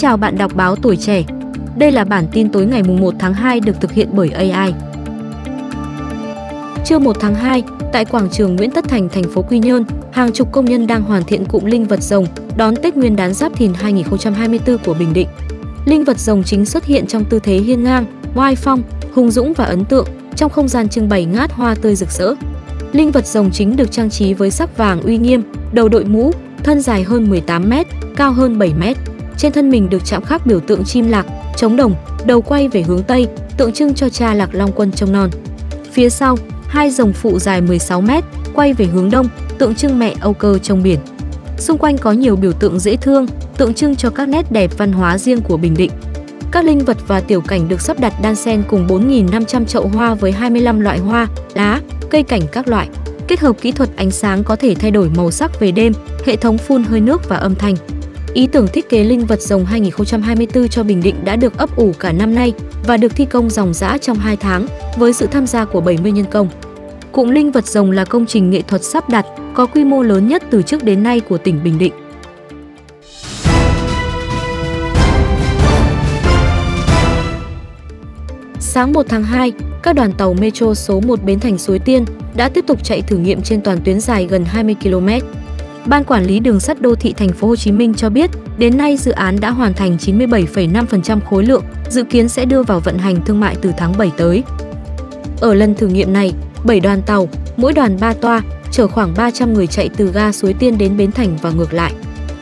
chào bạn đọc báo tuổi trẻ. Đây là bản tin tối ngày 1 tháng 2 được thực hiện bởi AI. Trưa 1 tháng 2, tại quảng trường Nguyễn Tất Thành, thành phố Quy Nhơn, hàng chục công nhân đang hoàn thiện cụm linh vật rồng đón Tết Nguyên đán Giáp Thìn 2024 của Bình Định. Linh vật rồng chính xuất hiện trong tư thế hiên ngang, oai phong, hùng dũng và ấn tượng trong không gian trưng bày ngát hoa tươi rực rỡ. Linh vật rồng chính được trang trí với sắc vàng uy nghiêm, đầu đội mũ, thân dài hơn 18 mét, cao hơn 7 mét. Trên thân mình được chạm khắc biểu tượng chim lạc, trống đồng, đầu quay về hướng tây, tượng trưng cho cha Lạc Long Quân trông non. Phía sau, hai dòng phụ dài 16 m, quay về hướng đông, tượng trưng mẹ Âu Cơ trong biển. Xung quanh có nhiều biểu tượng dễ thương, tượng trưng cho các nét đẹp văn hóa riêng của Bình Định. Các linh vật và tiểu cảnh được sắp đặt đan xen cùng 4.500 chậu hoa với 25 loại hoa, lá, cây cảnh các loại. Kết hợp kỹ thuật ánh sáng có thể thay đổi màu sắc về đêm, hệ thống phun hơi nước và âm thanh. Ý tưởng thiết kế linh vật rồng 2024 cho Bình Định đã được ấp ủ cả năm nay và được thi công dòng dã trong 2 tháng với sự tham gia của 70 nhân công. Cụm linh vật rồng là công trình nghệ thuật sắp đặt có quy mô lớn nhất từ trước đến nay của tỉnh Bình Định. Sáng 1 tháng 2, các đoàn tàu Metro số 1 Bến Thành Suối Tiên đã tiếp tục chạy thử nghiệm trên toàn tuyến dài gần 20 km. Ban quản lý đường sắt đô thị thành phố Hồ Chí Minh cho biết, đến nay dự án đã hoàn thành 97,5% khối lượng, dự kiến sẽ đưa vào vận hành thương mại từ tháng 7 tới. Ở lần thử nghiệm này, 7 đoàn tàu, mỗi đoàn 3 toa, chở khoảng 300 người chạy từ ga Suối Tiên đến Bến Thành và ngược lại.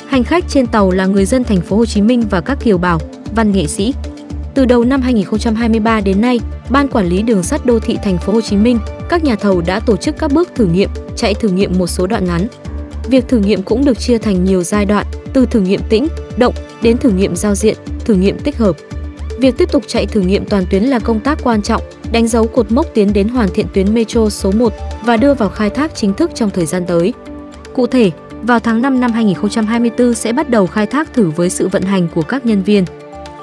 Hành khách trên tàu là người dân thành phố Hồ Chí Minh và các kiều bào, văn nghệ sĩ. Từ đầu năm 2023 đến nay, Ban quản lý đường sắt đô thị thành phố Hồ Chí Minh, các nhà thầu đã tổ chức các bước thử nghiệm, chạy thử nghiệm một số đoạn ngắn. Việc thử nghiệm cũng được chia thành nhiều giai đoạn, từ thử nghiệm tĩnh, động đến thử nghiệm giao diện, thử nghiệm tích hợp. Việc tiếp tục chạy thử nghiệm toàn tuyến là công tác quan trọng, đánh dấu cột mốc tiến đến hoàn thiện tuyến metro số 1 và đưa vào khai thác chính thức trong thời gian tới. Cụ thể, vào tháng 5 năm 2024 sẽ bắt đầu khai thác thử với sự vận hành của các nhân viên.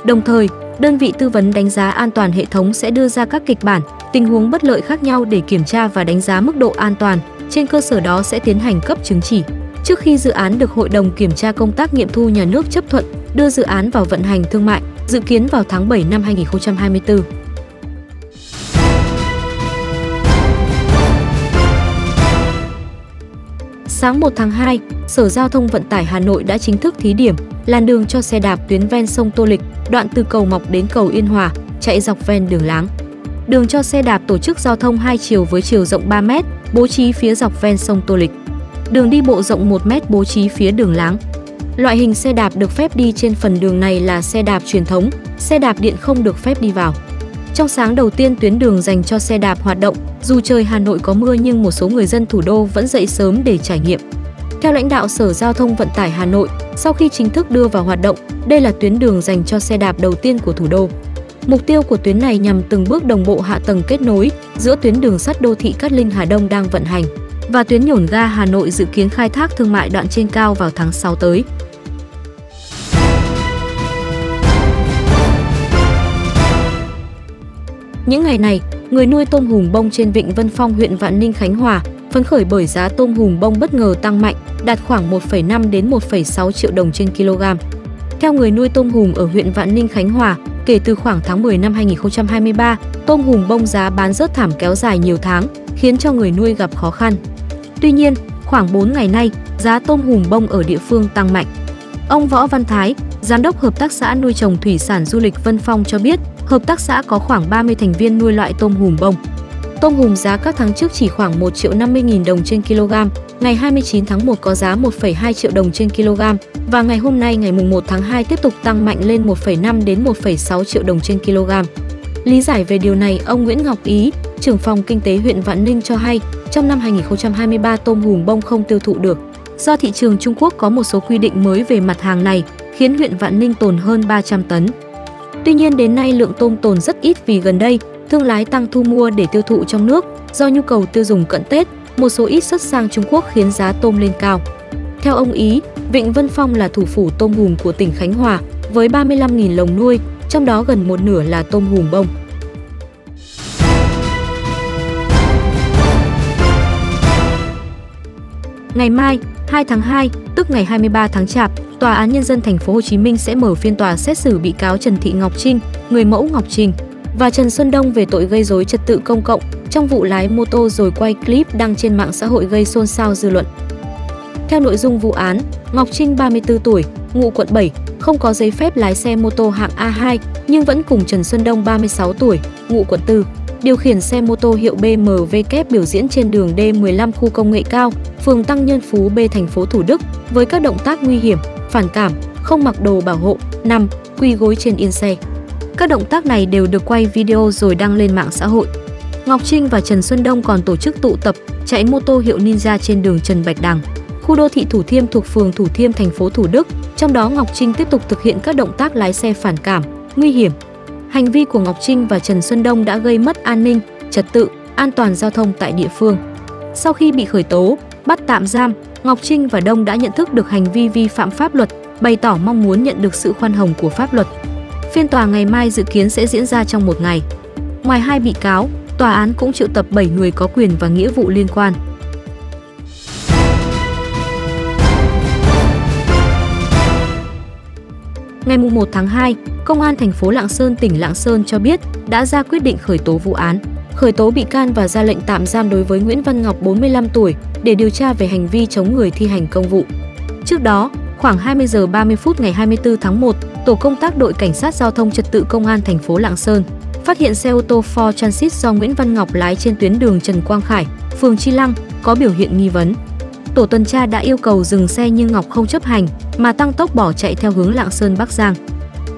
Đồng thời, đơn vị tư vấn đánh giá an toàn hệ thống sẽ đưa ra các kịch bản, tình huống bất lợi khác nhau để kiểm tra và đánh giá mức độ an toàn. Trên cơ sở đó sẽ tiến hành cấp chứng chỉ. Trước khi dự án được Hội đồng Kiểm tra Công tác Nghiệm thu Nhà nước chấp thuận, đưa dự án vào vận hành thương mại, dự kiến vào tháng 7 năm 2024. Sáng 1 tháng 2, Sở Giao thông Vận tải Hà Nội đã chính thức thí điểm làn đường cho xe đạp tuyến ven sông Tô Lịch, đoạn từ cầu Mọc đến cầu Yên Hòa, chạy dọc ven đường láng. Đường cho xe đạp tổ chức giao thông hai chiều với chiều rộng 3 m, bố trí phía dọc ven sông Tô Lịch. Đường đi bộ rộng 1 m bố trí phía đường láng. Loại hình xe đạp được phép đi trên phần đường này là xe đạp truyền thống, xe đạp điện không được phép đi vào. Trong sáng đầu tiên tuyến đường dành cho xe đạp hoạt động, dù trời Hà Nội có mưa nhưng một số người dân thủ đô vẫn dậy sớm để trải nghiệm. Theo lãnh đạo Sở Giao thông Vận tải Hà Nội, sau khi chính thức đưa vào hoạt động, đây là tuyến đường dành cho xe đạp đầu tiên của thủ đô. Mục tiêu của tuyến này nhằm từng bước đồng bộ hạ tầng kết nối giữa tuyến đường sắt đô thị Cát Linh Hà Đông đang vận hành và tuyến nhổn ga Hà Nội dự kiến khai thác thương mại đoạn trên cao vào tháng 6 tới. Những ngày này, người nuôi tôm hùm bông trên vịnh Vân Phong huyện Vạn Ninh Khánh Hòa phấn khởi bởi giá tôm hùm bông bất ngờ tăng mạnh, đạt khoảng 1,5 đến 1,6 triệu đồng trên kg. Theo người nuôi tôm hùm ở huyện Vạn Ninh Khánh Hòa, kể từ khoảng tháng 10 năm 2023, tôm hùm bông giá bán rớt thảm kéo dài nhiều tháng, khiến cho người nuôi gặp khó khăn. Tuy nhiên, khoảng 4 ngày nay, giá tôm hùm bông ở địa phương tăng mạnh. Ông Võ Văn Thái, giám đốc hợp tác xã nuôi trồng thủy sản du lịch Vân Phong cho biết, hợp tác xã có khoảng 30 thành viên nuôi loại tôm hùm bông. Tôm hùm giá các tháng trước chỉ khoảng 1 triệu 50 nghìn đồng trên kg, ngày 29 tháng 1 có giá 1,2 triệu đồng trên kg và ngày hôm nay ngày 1 tháng 2 tiếp tục tăng mạnh lên 1,5 đến 1,6 triệu đồng trên kg. Lý giải về điều này, ông Nguyễn Ngọc Ý, trưởng phòng kinh tế huyện Vạn Ninh cho hay, trong năm 2023 tôm hùm bông không tiêu thụ được. Do thị trường Trung Quốc có một số quy định mới về mặt hàng này, khiến huyện Vạn Ninh tồn hơn 300 tấn. Tuy nhiên đến nay lượng tôm tồn rất ít vì gần đây thương lái tăng thu mua để tiêu thụ trong nước do nhu cầu tiêu dùng cận Tết, một số ít xuất sang Trung Quốc khiến giá tôm lên cao. Theo ông Ý, Vịnh Vân Phong là thủ phủ tôm hùm của tỉnh Khánh Hòa với 35.000 lồng nuôi, trong đó gần một nửa là tôm hùm bông. Ngày mai, 2 tháng 2, tức ngày 23 tháng Chạp, Tòa án nhân dân thành phố Hồ Chí Minh sẽ mở phiên tòa xét xử bị cáo Trần Thị Ngọc Trinh, người mẫu Ngọc Trinh và Trần Xuân Đông về tội gây rối trật tự công cộng trong vụ lái mô tô rồi quay clip đăng trên mạng xã hội gây xôn xao dư luận. Theo nội dung vụ án, Ngọc Trinh 34 tuổi, ngụ quận 7, không có giấy phép lái xe mô tô hạng A2 nhưng vẫn cùng Trần Xuân Đông 36 tuổi, ngụ quận 4, điều khiển xe mô tô hiệu BMW kép biểu diễn trên đường D15 khu công nghệ cao, phường Tăng Nhân Phú B thành phố Thủ Đức với các động tác nguy hiểm, phản cảm, không mặc đồ bảo hộ, nằm, quỳ gối trên yên xe. Các động tác này đều được quay video rồi đăng lên mạng xã hội. Ngọc Trinh và Trần Xuân Đông còn tổ chức tụ tập chạy mô tô hiệu Ninja trên đường Trần Bạch Đằng, khu đô thị Thủ Thiêm thuộc phường Thủ Thiêm thành phố Thủ Đức. Trong đó Ngọc Trinh tiếp tục thực hiện các động tác lái xe phản cảm, nguy hiểm. Hành vi của Ngọc Trinh và Trần Xuân Đông đã gây mất an ninh, trật tự, an toàn giao thông tại địa phương. Sau khi bị khởi tố, bắt tạm giam, Ngọc Trinh và Đông đã nhận thức được hành vi vi phạm pháp luật, bày tỏ mong muốn nhận được sự khoan hồng của pháp luật. Phiên tòa ngày mai dự kiến sẽ diễn ra trong một ngày. Ngoài hai bị cáo, tòa án cũng triệu tập 7 người có quyền và nghĩa vụ liên quan. Ngày 1 tháng 2, Công an thành phố Lạng Sơn, tỉnh Lạng Sơn cho biết đã ra quyết định khởi tố vụ án, khởi tố bị can và ra lệnh tạm giam đối với Nguyễn Văn Ngọc 45 tuổi để điều tra về hành vi chống người thi hành công vụ. Trước đó, khoảng 20 giờ 30 phút ngày 24 tháng 1, tổ công tác đội cảnh sát giao thông trật tự công an thành phố Lạng Sơn phát hiện xe ô tô Ford Transit do Nguyễn Văn Ngọc lái trên tuyến đường Trần Quang Khải, phường Chi Lăng có biểu hiện nghi vấn. Tổ tuần tra đã yêu cầu dừng xe nhưng Ngọc không chấp hành mà tăng tốc bỏ chạy theo hướng Lạng Sơn Bắc Giang.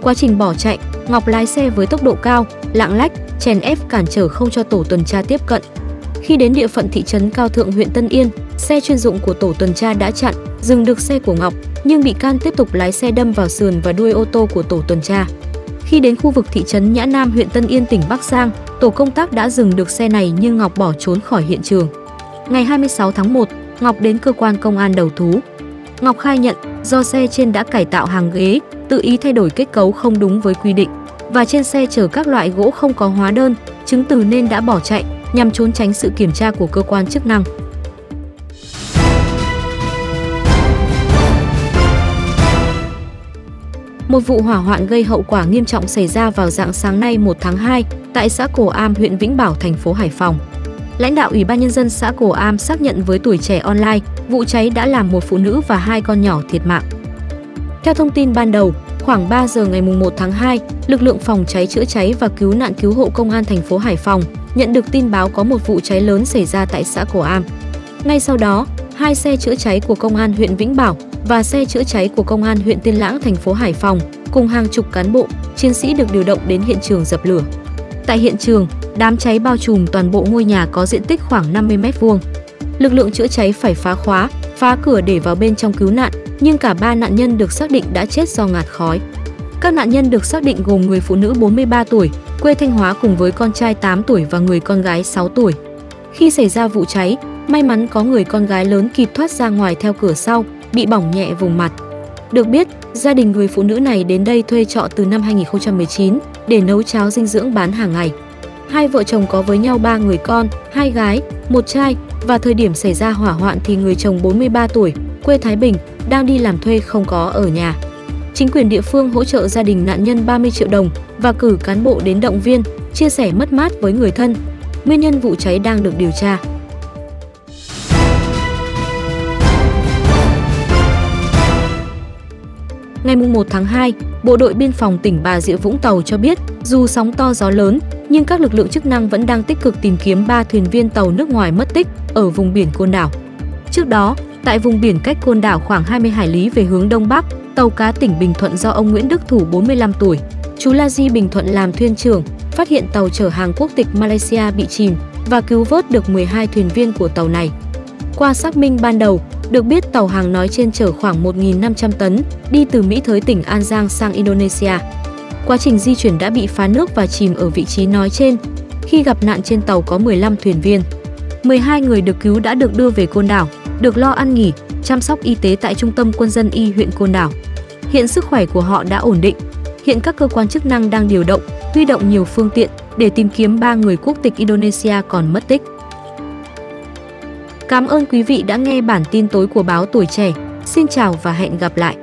Quá trình bỏ chạy, Ngọc lái xe với tốc độ cao, lạng lách, chèn ép cản trở không cho tổ tuần tra tiếp cận. Khi đến địa phận thị trấn Cao Thượng huyện Tân Yên, xe chuyên dụng của tổ tuần tra đã chặn, dừng được xe của Ngọc, nhưng bị can tiếp tục lái xe đâm vào sườn và đuôi ô tô của tổ tuần tra. Khi đến khu vực thị trấn Nhã Nam huyện Tân Yên tỉnh Bắc Giang, tổ công tác đã dừng được xe này nhưng Ngọc bỏ trốn khỏi hiện trường. Ngày 26 tháng 1, Ngọc đến cơ quan công an đầu thú. Ngọc khai nhận do xe trên đã cải tạo hàng ghế, tự ý thay đổi kết cấu không đúng với quy định và trên xe chở các loại gỗ không có hóa đơn, chứng từ nên đã bỏ chạy nhằm trốn tránh sự kiểm tra của cơ quan chức năng. Một vụ hỏa hoạn gây hậu quả nghiêm trọng xảy ra vào dạng sáng nay 1 tháng 2 tại xã Cổ Am, huyện Vĩnh Bảo, thành phố Hải Phòng. Lãnh đạo Ủy ban nhân dân xã Cổ Am xác nhận với tuổi trẻ online, vụ cháy đã làm một phụ nữ và hai con nhỏ thiệt mạng. Theo thông tin ban đầu, khoảng 3 giờ ngày 1 tháng 2, lực lượng phòng cháy chữa cháy và cứu nạn cứu hộ công an thành phố Hải Phòng nhận được tin báo có một vụ cháy lớn xảy ra tại xã Cổ Am. Ngay sau đó, hai xe chữa cháy của công an huyện Vĩnh Bảo và xe chữa cháy của công an huyện Tiên Lãng thành phố Hải Phòng cùng hàng chục cán bộ, chiến sĩ được điều động đến hiện trường dập lửa. Tại hiện trường, đám cháy bao trùm toàn bộ ngôi nhà có diện tích khoảng 50 m2. Lực lượng chữa cháy phải phá khóa, phá cửa để vào bên trong cứu nạn, nhưng cả ba nạn nhân được xác định đã chết do ngạt khói. Các nạn nhân được xác định gồm người phụ nữ 43 tuổi, quê Thanh Hóa cùng với con trai 8 tuổi và người con gái 6 tuổi. Khi xảy ra vụ cháy, may mắn có người con gái lớn kịp thoát ra ngoài theo cửa sau, bị bỏng nhẹ vùng mặt. Được biết, gia đình người phụ nữ này đến đây thuê trọ từ năm 2019 để nấu cháo dinh dưỡng bán hàng ngày. Hai vợ chồng có với nhau ba người con, hai gái, một trai và thời điểm xảy ra hỏa hoạn thì người chồng 43 tuổi, quê Thái Bình, đang đi làm thuê không có ở nhà. Chính quyền địa phương hỗ trợ gia đình nạn nhân 30 triệu đồng và cử cán bộ đến động viên, chia sẻ mất mát với người thân. Nguyên nhân vụ cháy đang được điều tra. Ngày 1 tháng 2, Bộ đội Biên phòng tỉnh Bà Rịa Vũng Tàu cho biết, dù sóng to gió lớn, nhưng các lực lượng chức năng vẫn đang tích cực tìm kiếm 3 thuyền viên tàu nước ngoài mất tích ở vùng biển Côn Đảo. Trước đó, tại vùng biển cách Côn Đảo khoảng 20 hải lý về hướng đông bắc, tàu cá tỉnh Bình Thuận do ông Nguyễn Đức Thủ 45 tuổi, chú La Di Bình Thuận làm thuyền trưởng, phát hiện tàu chở hàng quốc tịch Malaysia bị chìm và cứu vớt được 12 thuyền viên của tàu này. Qua xác minh ban đầu, được biết tàu hàng nói trên chở khoảng 1.500 tấn, đi từ Mỹ Thới tỉnh An Giang sang Indonesia. Quá trình di chuyển đã bị phá nước và chìm ở vị trí nói trên. Khi gặp nạn trên tàu có 15 thuyền viên. 12 người được cứu đã được đưa về Côn Đảo, được lo ăn nghỉ, chăm sóc y tế tại Trung tâm Quân dân y huyện Côn Đảo. Hiện sức khỏe của họ đã ổn định. Hiện các cơ quan chức năng đang điều động, huy động nhiều phương tiện để tìm kiếm ba người quốc tịch Indonesia còn mất tích. Cảm ơn quý vị đã nghe bản tin tối của báo Tuổi Trẻ. Xin chào và hẹn gặp lại.